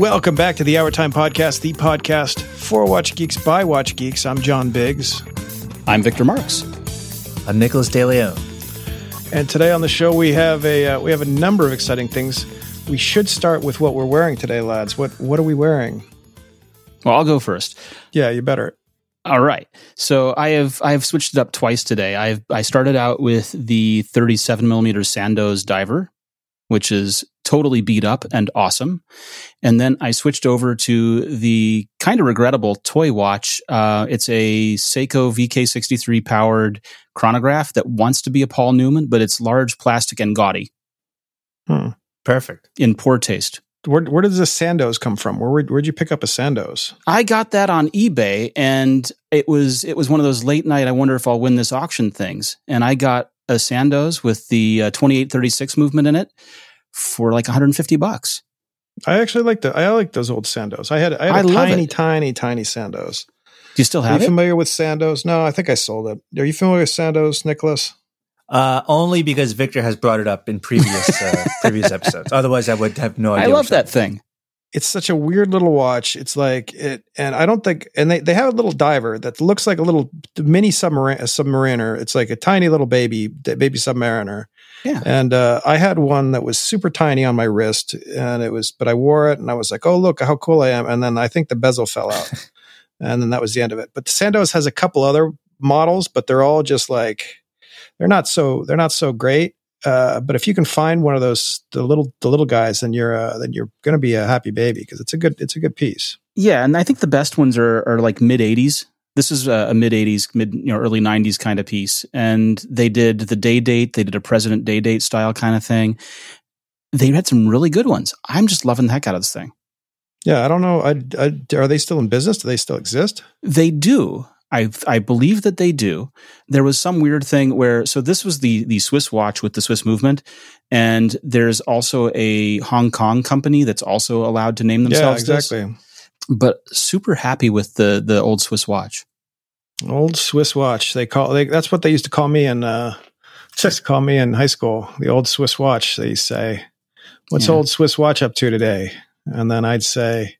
Welcome back to the HourTime Podcast, the podcast for Watch Geeks by Watch Geeks. I'm John Biggs. I'm Victor Marks. I'm Nicholas DeLeon. And today on the show we have a uh, we have a number of exciting things. We should start with what we're wearing today, lads. What what are we wearing? Well, I'll go first. Yeah, you better. All right. So I have I have switched it up twice today. I've I started out with the 37 millimeter Sandoz diver, which is totally beat up and awesome. And then I switched over to the kind of regrettable toy watch. Uh, it's a Seiko VK63 powered chronograph that wants to be a Paul Newman, but it's large, plastic, and gaudy. Hmm. Perfect. In poor taste. Where, where does this Sandoz come from? Where where'd you pick up a Sandoz? I got that on eBay, and it was it was one of those late night. I wonder if I'll win this auction things. And I got a Sandoz with the uh, twenty eight thirty six movement in it for like one hundred and fifty bucks. I actually like the I like those old Sandoz. I had I had a I tiny, tiny, tiny Sandoz. Do you still have? Are you it? familiar with Sandoz? No, I think I sold it. Are you familiar with Sandoz, Nicholas? Uh, only because Victor has brought it up in previous uh, previous episodes. Otherwise, I would have no idea. I love that thing. It's such a weird little watch. It's like it, and I don't think, and they, they have a little diver that looks like a little mini submarine, a submariner. It's like a tiny little baby, baby submariner. Yeah. And uh, I had one that was super tiny on my wrist, and it was, but I wore it, and I was like, oh look how cool I am. And then I think the bezel fell out, and then that was the end of it. But Sandoz has a couple other models, but they're all just like they're not so they're not so great. Uh, but if you can find one of those the little the little guys, then you're uh, then you're going to be a happy baby because it's a good it's a good piece. Yeah, and I think the best ones are are like mid '80s. This is a, a mid '80s, mid you know early '90s kind of piece, and they did the day date. They did a president day date style kind of thing. They had some really good ones. I'm just loving the heck out of this thing. Yeah, I don't know. I, I, are they still in business? Do they still exist? They do. I I believe that they do. There was some weird thing where so this was the the Swiss watch with the Swiss movement, and there's also a Hong Kong company that's also allowed to name themselves. Yeah, exactly. This, but super happy with the the old Swiss watch. Old Swiss watch. They call they, that's what they used to call me in uh just call me in high school. The old Swiss watch. They say, "What's yeah. old Swiss watch up to today?" And then I'd say,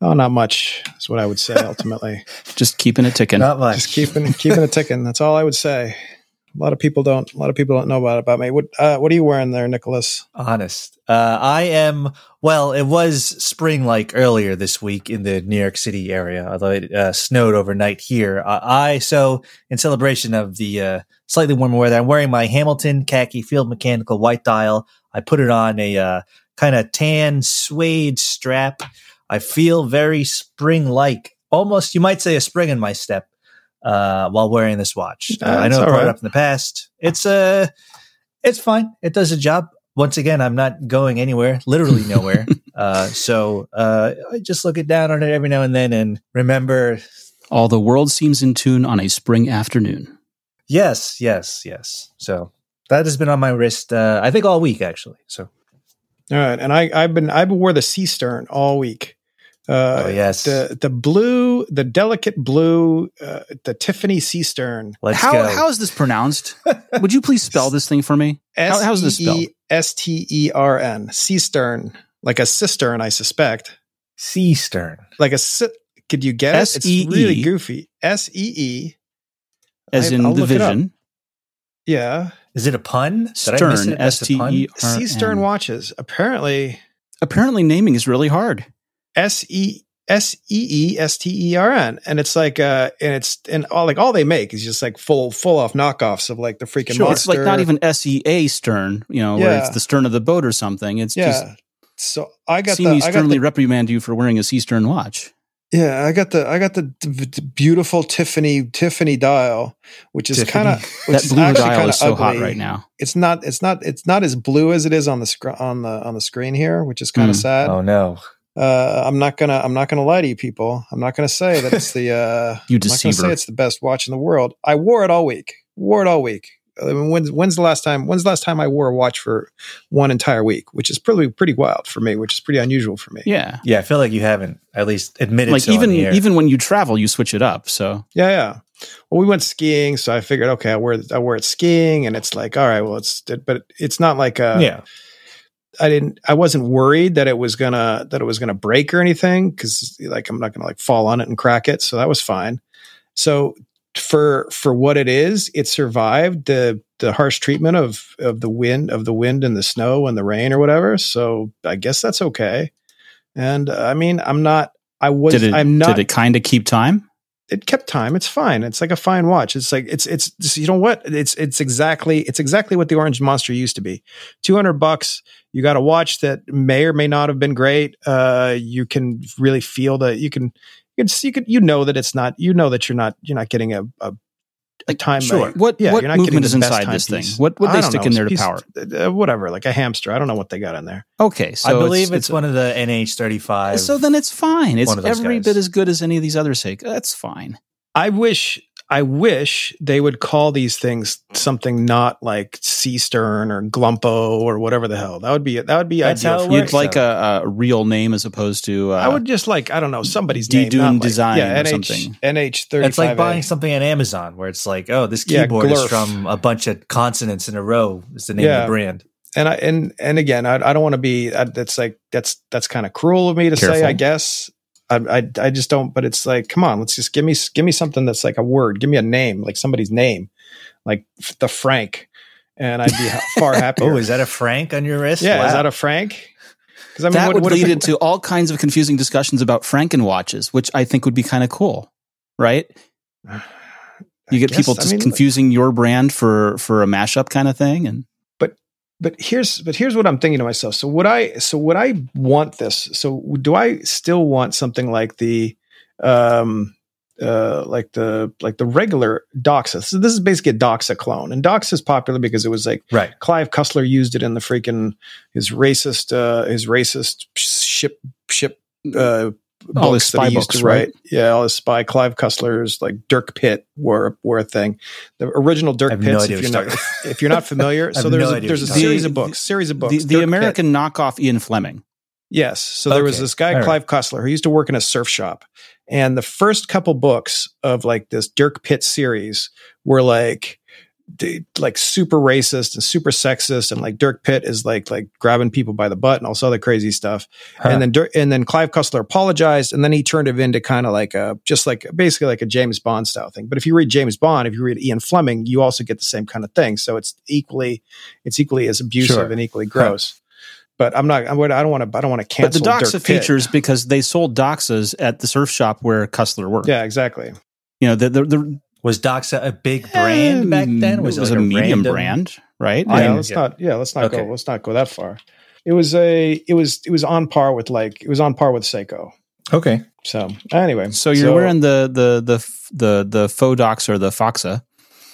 Oh, not much. Is what I would say ultimately. Just keeping it ticking. Not much. Just keeping keeping it ticking. That's all I would say. A lot of people don't. A lot of people don't know about about me. What uh, What are you wearing there, Nicholas? Honest. Uh, I am. Well, it was spring like earlier this week in the New York City area, although it uh, snowed overnight here. I so in celebration of the uh, slightly warmer weather, I'm wearing my Hamilton khaki field mechanical white dial. I put it on a uh, kind of tan suede strap I feel very spring like, almost you might say a spring in my step uh, while wearing this watch. Uh, I know I brought right. it up in the past. It's uh, it's fine. It does a job. Once again, I'm not going anywhere, literally nowhere. uh, so uh, I just look it down on it every now and then and remember. All the world seems in tune on a spring afternoon. Yes, yes, yes. So that has been on my wrist. Uh, I think all week actually. So. All right, and I, I've been I've wore the Seestern all week. Uh, oh yes, the the blue, the delicate blue, uh, the Tiffany Seestern. Let's how, go. How is this pronounced? Would you please spell this thing for me? How, how's this spelled? S T E R N. Seestern, like a cistern, I suspect. Seestern, like a. Could you get it? It's really goofy. S E E, as in the vision. Yeah. Is it a pun? Stern. S T E R N. Seestern watches. Apparently. Apparently, naming is really hard. S E S E E S T E R N, and it's like uh, and it's and all like all they make is just like full full off knockoffs of like the freaking sure, monster. It's like not even S E A stern, you know, yeah. where it's the stern of the boat or something. It's yeah. just so I got see the, me sternly the, reprimand you for wearing a sea stern watch. Yeah, I got the I got the, the beautiful Tiffany Tiffany dial, which is kind of that blue dial is so ugly. hot right now. It's not it's not it's not as blue as it is on the sc- on the on the screen here, which is kind of mm. sad. Oh no uh, I'm not gonna I'm not gonna lie to you people. I'm not gonna say that it's the uh, you deceiver. say it's the best watch in the world. I wore it all week. Wore it all week. I mean, when's when's the last time? When's the last time I wore a watch for one entire week? Which is probably pretty wild for me. Which is pretty unusual for me. Yeah, yeah. I feel like you haven't at least admitted. Like so even even when you travel, you switch it up. So yeah, yeah. Well, we went skiing, so I figured, okay, I wear I wear it skiing, and it's like, all right, well, it's but it's not like a yeah I didn't I wasn't worried that it was gonna that it was gonna break or anything because like I'm not gonna like fall on it and crack it. So that was fine. So for for what it is, it survived the the harsh treatment of of the wind of the wind and the snow and the rain or whatever. So I guess that's okay. And uh, I mean, I'm not. I was. Did it, I'm not. did it kind of keep time? it kept time. It's fine. It's like a fine watch. It's like it's it's just, you know what? It's it's exactly it's exactly what the Orange Monster used to be. Two hundred bucks. You got a watch that may or may not have been great. Uh, you can really feel that you can you can you can you know that it's not you know that you're not you're not getting a, a like time Sure. uh, What yeah, what you're not movement is inside this thing? timepiece. What what they don't stick know. in there to piece- power? uh, whatever, like a hamster. I don't know what they got in there. Okay, so I believe it's, it's, one of the NH35. So then it's fine. It's one of those every guys. bit as good as any of these other Seiko. That's fine. I wish I wish they would call these things something not like Seestern or Glumpo or whatever the hell. That would be that would be That's ideal. how it for me. You'd works, like a, a real name as opposed to. Uh, I would just like I don't know somebody's D name, Dune not like- Design yeah, or NH, something. NH thirty. It's like buying something on Amazon where it's like, oh, this Yeah, keyboard is from a bunch of consonants in a row. Is the name Yeah. of the brand? and I and and again, I, I don't want to be. I, that's like that's that's kind of cruel of me to say. I guess I, I I just don't. But it's like, come on, let's just give me give me something that's like a word. Give me a name, like somebody's name, like f- the Frank, and I'd be far happier. Oh, is that a Frank on your wrist? yeah, is that a Frank? Because I mean, that what, would what lead it- into all kinds of confusing discussions about Franken watches, which I think would be kind of cool, right? You get guess, people I just mean, confusing your brand for for a mashup kind of thing, and but here's but here's what I'm thinking to myself. So would I so would I want this? So do I still want something like the um uh like the like the regular Doxa? So this is basically a Doxa clone. And Doxa is popular because it was like right. Clive Cussler used it in the freaking his racist uh his racist ship ship uh All his books that spy he used books, to write. right? Yeah, all his spy Clive Cussler's like Dirk Pitt were were a thing. The original Dirk I have no Pitts, if you're you're not if you're not familiar, so there's no a, there's a series talking of books, series of the, books. the Dirk American Pitt. knockoff Ian Fleming. Yes. So there was this guy, All right. Clive Cussler, who used to work in a surf shop. And the first couple books of like this Dirk Pitt series were like, d- like super racist and super sexist. And like Dirk Pitt is like, like grabbing people by the butt and all this other crazy stuff. Huh. And then, Dirk, and then Clive Cussler apologized. And then he turned it into kind of like a, just like basically like a James Bond style thing. But if you read James Bond, if you read Ian Fleming, you also get the same kind of thing. So it's equally, it's equally as abusive Sure. and equally gross. But I'm not. I don't want to. I don't want to But the. Doxa features because they sold Doxas at the surf shop where Cussler worked. Yeah, exactly. You know, the, the, the Was Doxa a big brand back hmm, then? Was it was like a, medium random- brand, right? Yeah, I- let's yeah. not. Yeah, let's not Okay. go. Let's not go that far. It was a. It was. It was on par with like. It was on par with Seiko. Okay. So anyway, So you're wearing the the the the the faux Dox or the Foxa.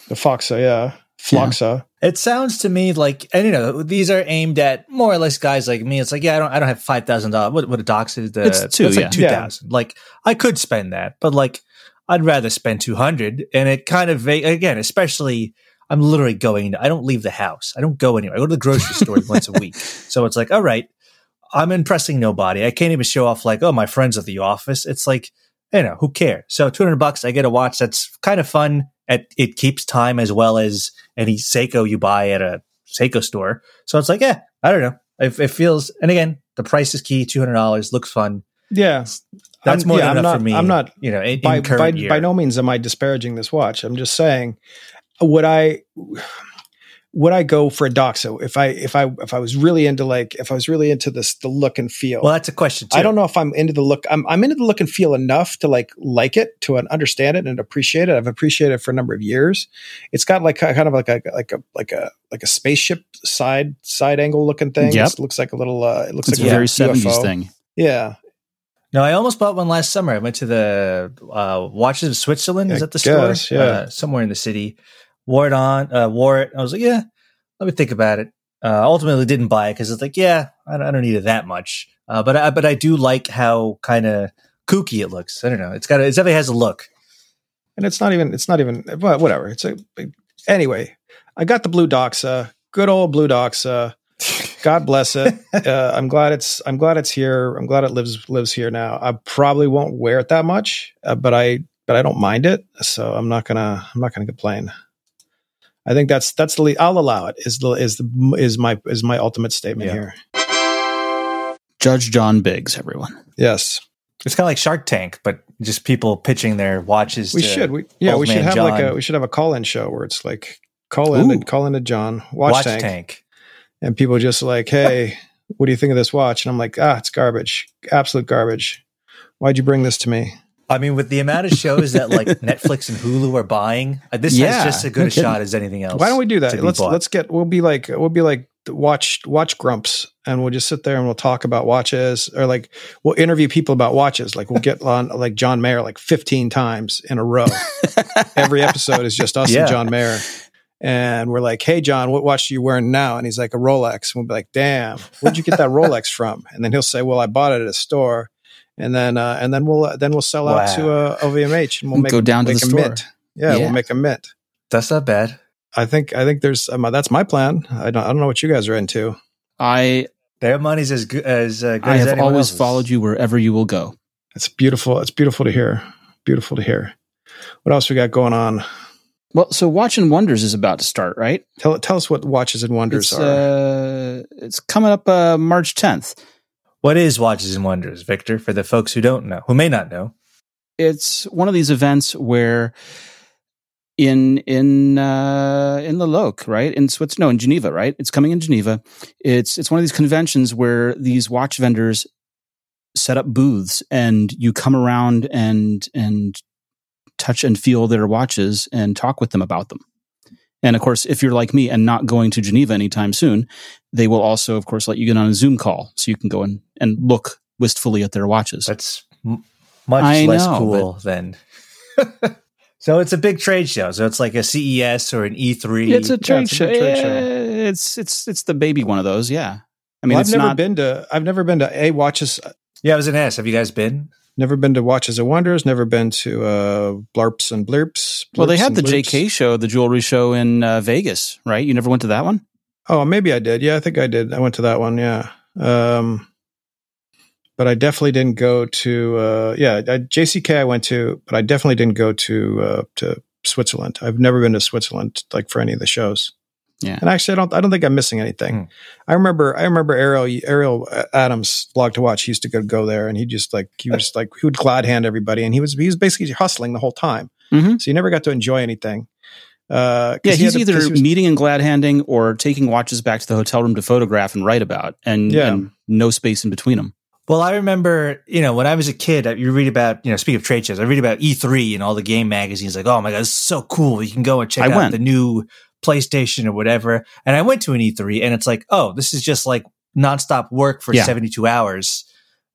the Foxa. Yeah, Floxa. It sounds to me like, and you know, these are aimed at more or less guys like me. It's like, yeah, I don't, I don't have five thousand dollars. What, what a dox is? The, It's two, It's like yeah. two thousand. Like, I could spend that, but like, I'd rather spend two hundred. And it kind of again, especially, I'm literally going. I don't leave the house. I don't go anywhere. I go to the grocery store once a week. So it's like, all right, I'm impressing nobody. I can't even show off like, oh, my friends at the office. It's like, you know, who cares? So 200 bucks, I get a watch that's kind of fun. At, it keeps time as well as any Seiko you buy at a Seiko store. So it's like, yeah, I don't know. It, it feels, and again, the price is key. $200 looks fun. Yeah, That's I'm- more yeah, than I'm enough not- for me. I'm not- you know, in, by in by, year. by no means am I disparaging this watch. I'm just saying, would I would I go for a Doxa if I if I if I was really into like if I was really into this the look and feel. well, that's a question too. I don't know if I'm into the look. I'm, I'm into the look and feel enough to like like it, to understand it and appreciate it. I've appreciated it for a number of years. It's got like a, kind of like a like a like a like a spaceship side side angle looking thing. Yep. It looks like a little. Uh, it looks It's like a very UFO. 70s thing. Yeah, No, I almost bought one last summer. I went to the uh, Watches of Switzerland. Is that the guess, store? yeah. Uh, somewhere in the city. Wore it on, uh, wore it. I was like, yeah, let me think about it. Uh, ultimately, didn't buy it because it's like, yeah, I don't, I don't need it that much. Uh, but I, but I do like how kind of kooky it looks. I don't know. It's got a, it definitely has a look. and it's not even. It's not even. Well, whatever. It's a. Anyway, I got the blue Doxa. Good old blue Doxa. God bless it. Uh, I'm glad it's. I'm glad it's here. I'm glad it lives lives here now. I probably won't wear it that much, uh, but I but I don't mind it. So I'm not gonna. I'm not gonna complain. I think that's that's the. le- I'll allow it. Is the is the is my is my ultimate statement Yeah. here. Judge John Biggs, everyone. Yes, It's kind of like Shark Tank, but just people pitching their watches. we to should. We yeah, we should Man have like a we should have a call in show where it's like call in Ooh. and call in to John watch, watch tank, tank. And people just like, hey, what do you think of this watch? And I'm like, ah, it's garbage, absolute garbage. Why'd you bring this to me? I mean, with the amount of shows that like Netflix and Hulu are buying, uh, this Yeah, has just as good a shot as anything else. Why don't we do that? Let's bought. let's get we'll be like we'll be like watch watch grumps and we'll just sit there and we'll talk about watches or like we'll interview people about watches. Like we'll get on like John Mayer like 15 times in a row. Every episode is just us Yeah. and John Mayer. And we're like, hey John, what watch are you wearing now? And he's like a Rolex. And we'll be like, damn, where'd you get that Rolex from? And then he'll say, Well, I bought it at a store. And then uh, and then we'll uh, then we'll sell out to uh, LVMH and we'll make Go down to the a store. mint. Yeah, Yeah. we'll make a mint. That's not bad. I think I think there's um, that's my plan. I don't I don't know what you guys are into. I Their money's as good as uh, good I as have always else's. followed you wherever you will go. It's beautiful. It's beautiful to hear. Beautiful to hear. What else we got going on? Well, so Watch and Wonders is about to start, right? Tell tell us what watches and wonders It's, are. uh, it's coming up uh, March 10th. What is Watches and Wonders, Victor? For the folks who don't know, who may not know, It's one of these events where in in uh, in the Loc, right? In Switzerland, no, in Geneva, right? It's coming in Geneva. It's it's one of these conventions where these watch vendors set up booths and you come around and and touch and feel their watches and talk with them about them. And of course, if you're like me and not going to Geneva anytime soon, they will also, of course, let you get on a Zoom call so you can go and, and look wistfully at their watches. that's m- much I less know, cool than. so it's a big trade show. So it's like a CES or an E3. It's a trade it's a show. trade show. Yeah, It's it's it's the baby one of those. Yeah. I mean, Well, I've never not. been to I've never been to a watches. yeah, I was an ass. Have you guys been? Never been to watches and wonders. Never been to uh, blarps and blurps. well, they had the bloops. JK show, the jewelry show in uh, Vegas, right? You never went to that one. Oh, maybe I did. Yeah, I think I did. I went to that one. Yeah. Um, but I definitely didn't go to. Uh, yeah, I, JCK I went to, but I definitely didn't go to uh, to Switzerland. I've never been to Switzerland like for any of the shows. Yeah. And actually, I don't. I don't think I'm missing anything. Hmm. I remember. I remember Ariel Ariel Adams blog to watch. He used to go go there, and he just like he was like he would glad hand everybody, and he was he was basically hustling the whole time. Mhm. So you never got to enjoy anything. Uh, 'cause Yeah, he he's had to- either 'cause he was- meeting and glad handing or taking watches back to the hotel room to photograph and write about, and, Yeah. and no space in between them. Well, I remember, you know, when I was a kid, you read about, you know, speak of trade shows, I read about E3 and all the game magazines. Like, oh my god, this is so cool! You can go and check I out went. the new PlayStation or whatever. And I went to an E3, and it's like, oh, this is just like nonstop work for Yeah. seventy two hours,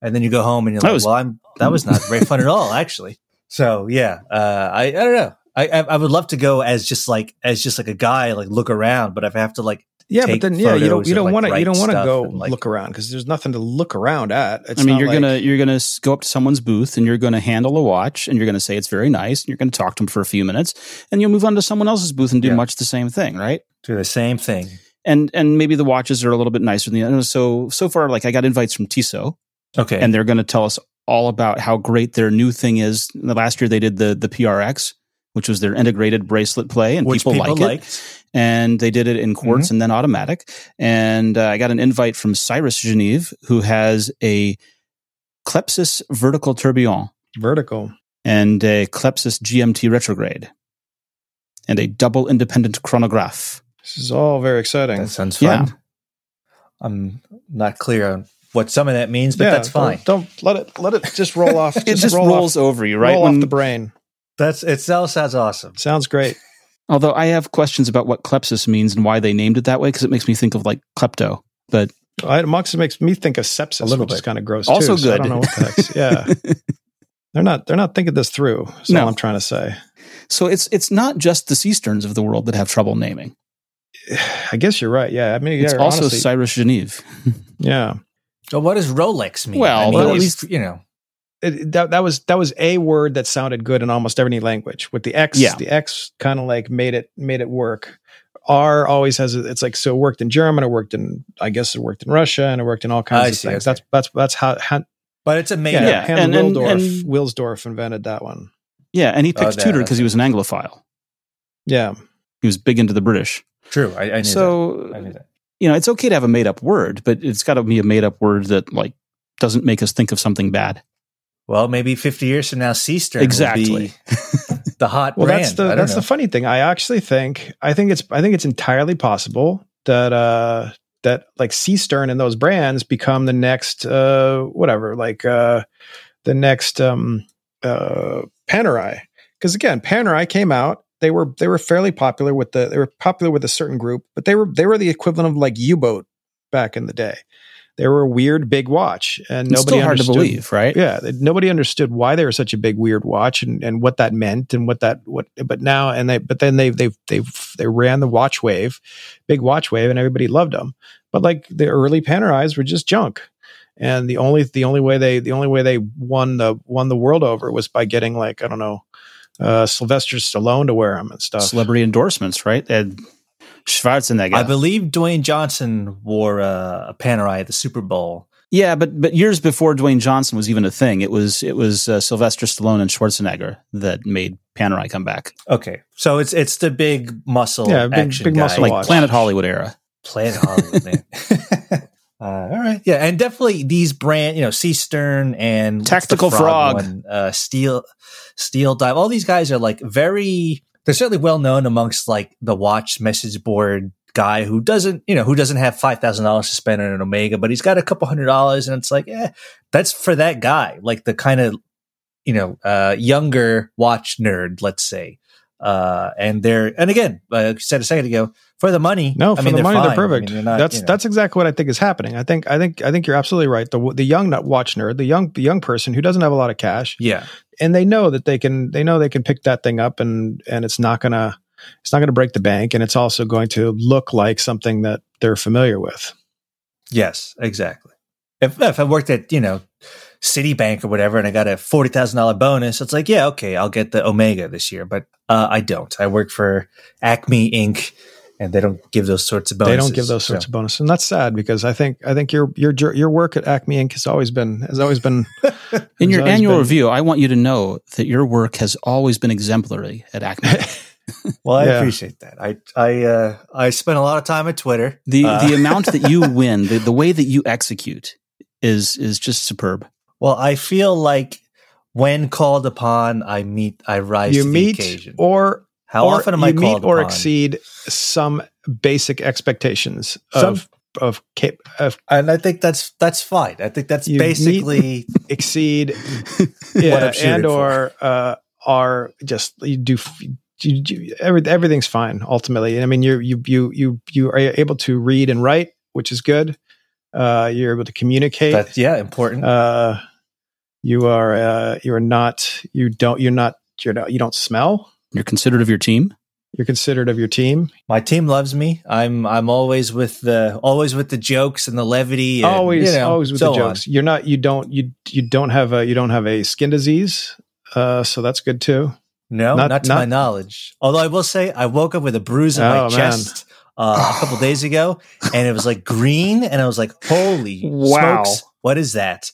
and then you go home and you're That like, was- well, I'm that was not very fun at all, actually. So yeah, uh, I I don't know. I I I would love to go as just like as just like a guy, like look around, but if I have to like Yeah, but then yeah, you don't you don't want to you don't want to go like- look around because there's nothing to look around at. It's I mean, you're like- gonna you're gonna go up to someone's booth and you're gonna handle a watch and you're gonna say it's very nice and you're gonna talk to them for a few minutes and you'll move on to someone else's booth and do Yeah. much the same thing, right? do the same thing. And and maybe the watches are a little bit nicer than the others. So so far, like I got invites from Tissot Okay, and they're going to tell us all about how great their new thing is. The last year they did the the PRX, which was their integrated bracelet play, and which people, people, like it. And they did it in quartz Mm-hmm. and then automatic. And uh, I got an invite from Cyrus Geneve, who has a Klepcys vertical tourbillon vertical. and a Klepcys GMT retrograde and a double independent chronograph. This is all very exciting. That sounds Yeah. fun. I'm not clear on what some of that means, but Yeah, that's don't- fine. Don't, let it let it just roll off. It just roll rolls off, over you, right? roll When- off the brain. That's it. Still sounds awesome. Sounds great. although I have questions about what Klepcys means and why they named it that way because it makes me think of like klepto. But I, Mox makes me think of sepsis, A little which is kind of gross. Also too, so I good. don't know what the heck's, Yeah, they're not. They're not thinking this through. That's No. all I'm trying to say. so it's it's not just the Seesterns of the world that have trouble naming. I guess you're right. Yeah, I mean, It's yeah, also honestly, Cyrus Geneve. yeah. So what does Rolex mean? Well, I mean, but at least- you know. It, that, that was that was a word that sounded good in almost every language. With the X, Yeah. the X kind of like made it made it work. R always has a, it's like so it worked in German, it worked in I guess it worked in Russia, and it worked in all kinds I of see, things. okay. That's that's that's how, how But it's a made yeah, up. Yeah, Hans and- and- Wildorf and- Wilsdorf invented that one. Yeah, and he Oh, picked that- Tudor because he was an Anglophile. Yeah, He was big into the British. True. I, I knew So that. I knew that. you know, it's okay to have a made up word, but it's got to be a made up word that like doesn't make us think of something bad. Well, maybe 50 years from now, Seestern Exactly. will be the hot Well, brand. that's the that's know. the funny thing. I actually think I think it's I think it's entirely possible that uh that like Seestern and those brands become the next uh whatever like uh the next um uh Panerai because again Panerai came out they were they were fairly popular with the they were popular with a certain group but they were they were the equivalent of like U boat back in the day. They were a weird big watch and It's nobody still hard to understood- believe, right? yeah nobody understood why they were such a big weird watch and, and what that meant and what that what but now and they but then they they they they ran the watch wave big watch wave and everybody loved them but like the early panerais were just junk and the only the only way they the only way they won the won the world over was by getting like i don't know uh sylvester stallone to wear them and stuff Celebrity endorsements, right? And Schwarzenegger. I believe Dwayne Johnson wore uh, a Panerai at the Super Bowl. yeah, but but years before Dwayne Johnson was even a thing, it was it was uh, Sylvester Stallone and Schwarzenegger that made Panerai come back, Okay, so it's it's the big muscle, Yeah, big- action big guy. muscle like watch. Planet Hollywood era. Planet Hollywood, man. uh, all right, yeah, and definitely these brand, you know, Seestern and what's the Tactical Frog. one? uh, Steel, Steeldive. All these guys are like very. They're certainly well known amongst like the watch message board guy who doesn't, you know, who doesn't have five thousand dollars to spend on an Omega, but he's got a couple hundred dollars, and it's like, yeah, that's for that guy, like the kind of, you know, uh, younger watch nerd, let's say. Uh, and they're, and again, like you said a second ago, for the money. No, I for mean, the money, fine. they're I perfect. mean, they're not, that's you know- that's exactly what I think is happening. I think I think I think you're absolutely right. The the young watch nerd, the young the young person who doesn't have a lot of cash, yeah. and they know that they can they know they can pick that thing up and and it's not gonna it's not gonna break the bank, and it's also going to look like something that they're familiar with. Yes, exactly. If if I worked at you know Citibank or whatever, and I got a forty thousand dollar bonus, it's like yeah, okay, I'll get the Omega this year, but uh, I don't. I work for Acme Inc. and they don't give those sorts of bonuses. They don't give those sorts of bonuses, and that's sad because I think I think your your your your work at Acme Inc. has always been has always been In your annual been- review, I want you to know that your work has always been exemplary at Acme. Well, I Yeah. appreciate that. I I uh, I spent a lot of time at Twitter. the Uh, the amount that you win, the, the way that you execute is is just superb. well, I feel like when called upon, I meet, I rise you to the meet occasion. or How or often am you I meet or upon? exceed some basic expectations Some- of of, cap- of And I think that's that's fine. I think that's basically exceed yeah, and for. or uh, are just you do you, you, every, everything's fine ultimately. I mean, you you you you you are able to read and write, which is good. Uh, you're able to communicate. that's yeah important. uh, you are uh, you are not you don't you're not you're not you don't smell. You're considerate of your team. You're considerate of your team. My team loves me. I'm I'm always with the always with the jokes and the levity. And, always you know, always with so the on. jokes. You're not you don't you you don't have a you don't have a skin disease. Uh, so that's good too. No, Not- not, to not- my knowledge. Although I will say, I woke up with a bruise on Oh, my man. chest uh, a couple days ago, and it was like green, and I was like, "Holy Wow. smokes, what is that?"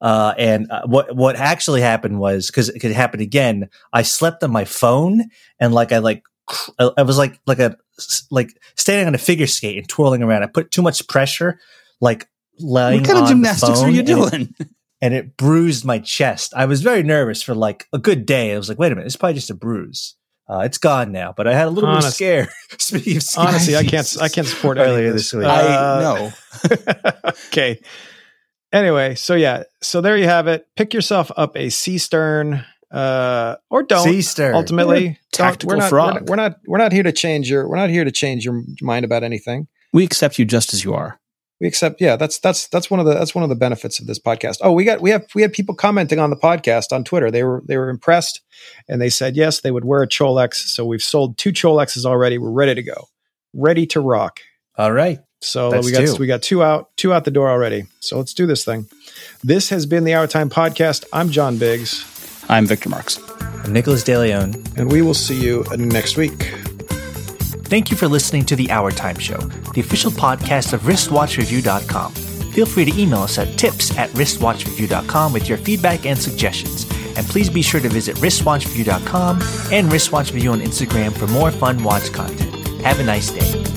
Uh, and uh, what what actually happened was because it could happen again. I slept on my phone, and like I like cr- I was like like a like standing on a figure skate and twirling around. I put too much pressure, like lying. What kind of gymnastics are you doing? and it bruised my chest. I was very nervous for like a good day. I was like, wait a minute, it's probably just a bruise. Uh, it's gone now, but I had a little bit of scare. Speaking of skin Honestly, I can't. I can't support any of Earlier this this week. I know. okay. Anyway, so yeah, so there you have it. Pick yourself up a Seestern, uh, or don't. Sea stern. Ultimately, don't- Tactical we're not, frog. We're not, we're not. We're not here to change your. We're not here to change your mind about anything. We accept you just as you are. We accept. Yeah, that's that's that's one of the that's one of the benefits of this podcast. Oh, we got we have we had people commenting on the podcast on Twitter. They were they were impressed, and they said yes, they would wear a Cholex. So we've sold two Cholexes already. We're ready to go, ready to rock. All right. So That's we got two. we got two out two out the door already. So let's do this thing. This has been the HourTime Podcast. I'm John Biggs, I'm Victor Marks. I'm Nicholas DeLeon. and we will see you next week. Thank you for listening to the HourTime Show, the official podcast of wristwatchreview.com. Feel free to email us at tips at wristwatchreview.com with your feedback and suggestions. And please be sure to visit wristwatchreview.com and wristwatchreview on Instagram for more fun watch content. Have a nice day.